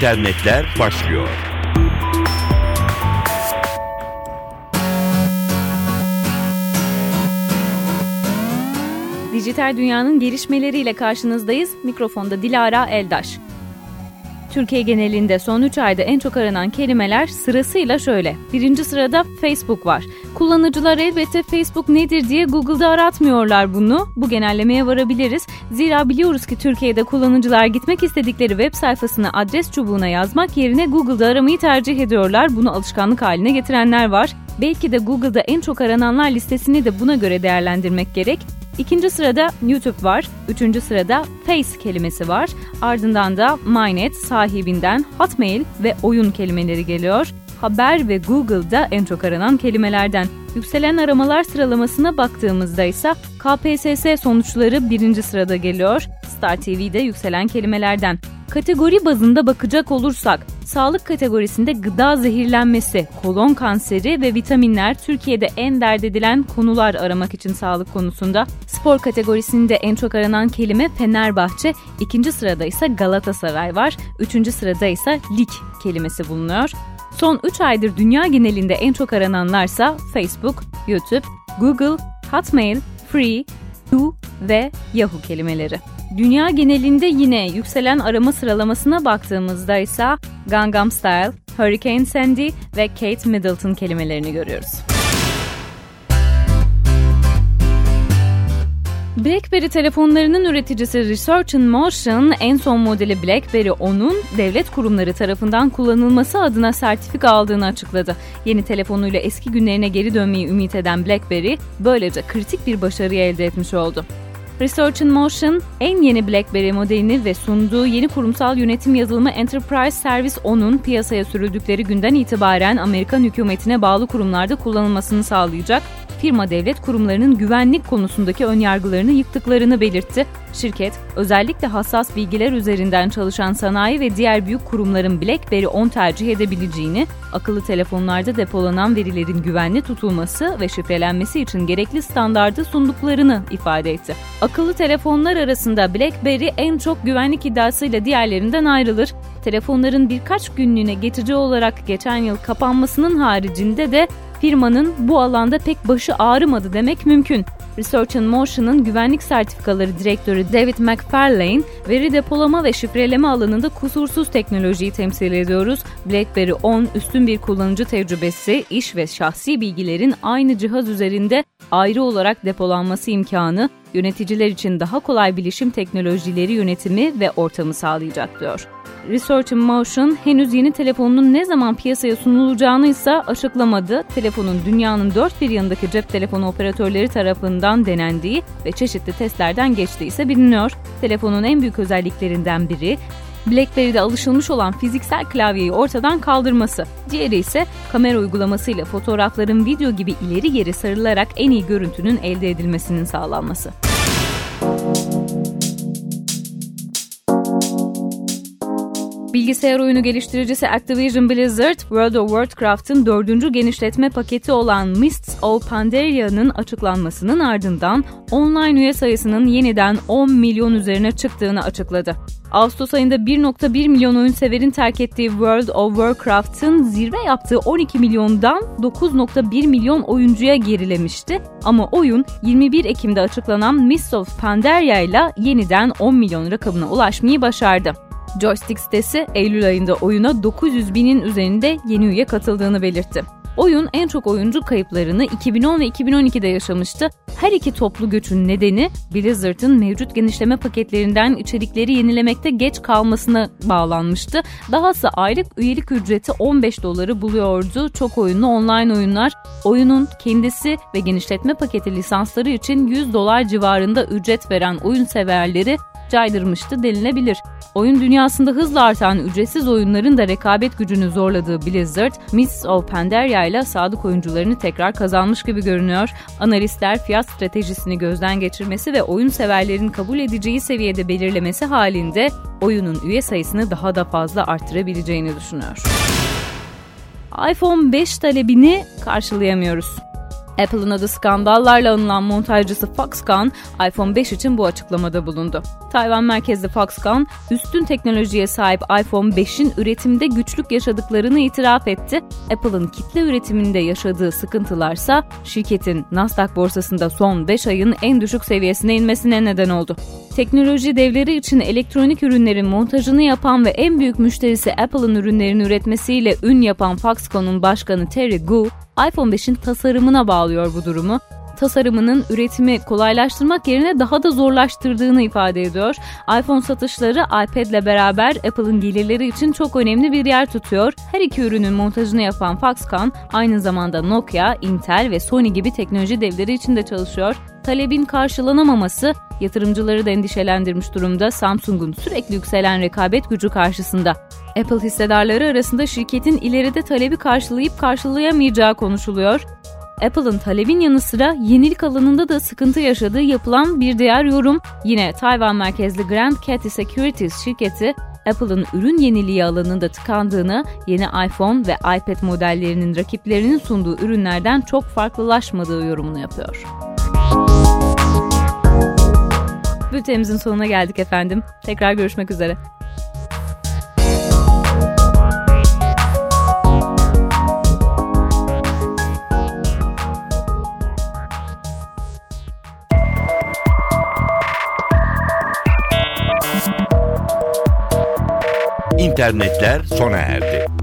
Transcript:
internetler başlıyor. Dijital dünyanın gelişmeleriyle karşınızdayız. Mikrofonda Dilara Eldaş. Türkiye genelinde son 3 ayda en çok aranan kelimeler sırasıyla şöyle. Birinci sırada Facebook var. Kullanıcılar elbette Facebook nedir diye Google'da aratmıyorlar bunu. Bu genellemeye varabiliriz. Zira biliyoruz ki Türkiye'de kullanıcılar gitmek istedikleri web sayfasını adres çubuğuna yazmak yerine Google'da aramayı tercih ediyorlar. Bunu alışkanlık haline getirenler var. Belki de Google'da en çok arananlar listesini de buna göre değerlendirmek gerek. İkinci sırada YouTube var. Üçüncü sırada Face kelimesi var. Ardından da MyNet sahibinden Hotmail ve oyun kelimeleri geliyor. Haber ve Google'da en çok aranan kelimelerden. Yükselen aramalar sıralamasına baktığımızda ise KPSS sonuçları birinci sırada geliyor. Star TV'de yükselen kelimelerden. Kategori bazında bakacak olursak, sağlık kategorisinde gıda zehirlenmesi, kolon kanseri ve vitaminler Türkiye'de en dert edilen konular aramak için sağlık konusunda. Spor kategorisinde en çok aranan kelime Fenerbahçe, ikinci sırada ise Galatasaray var, üçüncü sırada ise lig kelimesi bulunuyor. Son 3 aydır dünya genelinde en çok arananlarsa Facebook, YouTube, Google, Hotmail, Free, You ve Yahoo kelimeleri. Dünya genelinde yine yükselen arama sıralamasına baktığımızda ise Gangnam Style, Hurricane Sandy ve Kate Middleton kelimelerini görüyoruz. BlackBerry telefonlarının üreticisi Research in Motion en son modeli BlackBerry 10'un devlet kurumları tarafından kullanılması adına sertifika aldığını açıkladı. Yeni telefonuyla eski günlerine geri dönmeyi ümit eden BlackBerry böylece kritik bir başarıyı elde etmiş oldu. Research in Motion en yeni BlackBerry modelini ve sunduğu yeni kurumsal yönetim yazılımı Enterprise Service 10'un piyasaya sürüldükleri günden itibaren Amerikan hükümetine bağlı kurumlarda kullanılmasını sağlayacak firma devlet kurumlarının güvenlik konusundaki önyargılarını yıktıklarını belirtti. Şirket, özellikle hassas bilgiler üzerinden çalışan sanayi ve diğer büyük kurumların BlackBerry 10 tercih edebileceğini, akıllı telefonlarda depolanan verilerin güvenli tutulması ve şifrelenmesi için gerekli standardı sunduklarını ifade etti. Akıllı telefonlar arasında BlackBerry en çok güvenlik iddiasıyla diğerlerinden ayrılır. Telefonların birkaç günlüğüne geçici olarak geçen yıl kapanmasının haricinde de firmanın bu alanda pek başı ağrımadı demek mümkün. Research in Motion'ın güvenlik sertifikaları direktörü David McFarlane, veri depolama ve şifreleme alanında kusursuz teknolojiyi temsil ediyoruz. BlackBerry 10 üstün bir kullanıcı tecrübesi, iş ve şahsi bilgilerin aynı cihaz üzerinde ayrı olarak depolanması imkanı, yöneticiler için daha kolay bilişim teknolojileri yönetimi ve ortamı sağlayacak diyor. Research in Motion henüz yeni telefonunun ne zaman piyasaya sunulacağını ise açıklamadı. Telefonun dünyanın dört bir yanındaki cep telefonu operatörleri tarafından denendiği ve çeşitli testlerden geçtiği ise biliniyor. Telefonun en büyük özelliklerinden biri BlackBerry'de alışılmış olan fiziksel klavyeyi ortadan kaldırması. Diğeri ise kamera uygulamasıyla fotoğrafların video gibi ileri geri sarılarak en iyi görüntünün elde edilmesinin sağlanması. Bilgisayar oyunu geliştiricisi Activision Blizzard, World of Warcraft'ın dördüncü genişletme paketi olan Mists of Pandaria'nın açıklanmasının ardından online üye sayısının yeniden 10 milyon üzerine çıktığını açıkladı. Ağustos ayında 1.1 milyon oyun severin terk ettiği World of Warcraft'ın zirve yaptığı 12 milyondan 9.1 milyon oyuncuya gerilemişti. Ama oyun 21 Ekim'de açıklanan Mists of Pandaria ile yeniden 10 milyon rakamına ulaşmayı başardı. Joystick sitesi Eylül ayında oyuna 900 binin üzerinde yeni üye katıldığını belirtti. Oyun en çok oyuncu kayıplarını 2010 ve 2012'de yaşamıştı. Her iki toplu göçün nedeni Blizzard'ın mevcut genişleme paketlerinden içerikleri yenilemekte geç kalmasına bağlanmıştı. Dahası aylık üyelik ücreti 15 doları buluyordu. Çok oyunlu online oyunlar oyunun kendisi ve genişletme paketi lisansları için 100 dolar civarında ücret veren oyun severleri caydırmıştı denilebilir. Oyun dünyasında hızla artan ücretsiz oyunların da rekabet gücünü zorladığı Blizzard, Mists of Pandaria ile sadık oyuncularını tekrar kazanmış gibi görünüyor. Analistler fiyat stratejisini gözden geçirmesi ve oyun severlerin kabul edeceği seviyede belirlemesi halinde oyunun üye sayısını daha da fazla arttırabileceğini düşünüyor. iPhone 5 talebini karşılayamıyoruz. Apple'ın adı skandallarla anılan montajcısı Foxconn, iPhone 5 için bu açıklamada bulundu. Tayvan merkezli Foxconn, üstün teknolojiye sahip iPhone 5'in üretimde güçlük yaşadıklarını itiraf etti. Apple'ın kitle üretiminde yaşadığı sıkıntılarsa şirketin Nasdaq borsasında son 5 ayın en düşük seviyesine inmesine neden oldu. Teknoloji devleri için elektronik ürünlerin montajını yapan ve en büyük müşterisi Apple'ın ürünlerini üretmesiyle ün yapan Foxconn'un başkanı Terry Gou, iPhone 5'in tasarımına bağlıyor bu durumu tasarımının üretimi kolaylaştırmak yerine daha da zorlaştırdığını ifade ediyor. iPhone satışları iPad ile beraber Apple'ın gelirleri için çok önemli bir yer tutuyor. Her iki ürünün montajını yapan Foxconn aynı zamanda Nokia, Intel ve Sony gibi teknoloji devleri için de çalışıyor. Talebin karşılanamaması yatırımcıları da endişelendirmiş durumda Samsung'un sürekli yükselen rekabet gücü karşısında. Apple hissedarları arasında şirketin ileride talebi karşılayıp karşılayamayacağı konuşuluyor. Apple'ın talebin yanı sıra yenilik alanında da sıkıntı yaşadığı yapılan bir diğer yorum yine Tayvan merkezli Grand Cathy Securities şirketi Apple'ın ürün yeniliği alanında tıkandığını, yeni iPhone ve iPad modellerinin rakiplerinin sunduğu ürünlerden çok farklılaşmadığı yorumunu yapıyor. Bültenimizin sonuna geldik efendim. Tekrar görüşmek üzere. internetler sona erdi.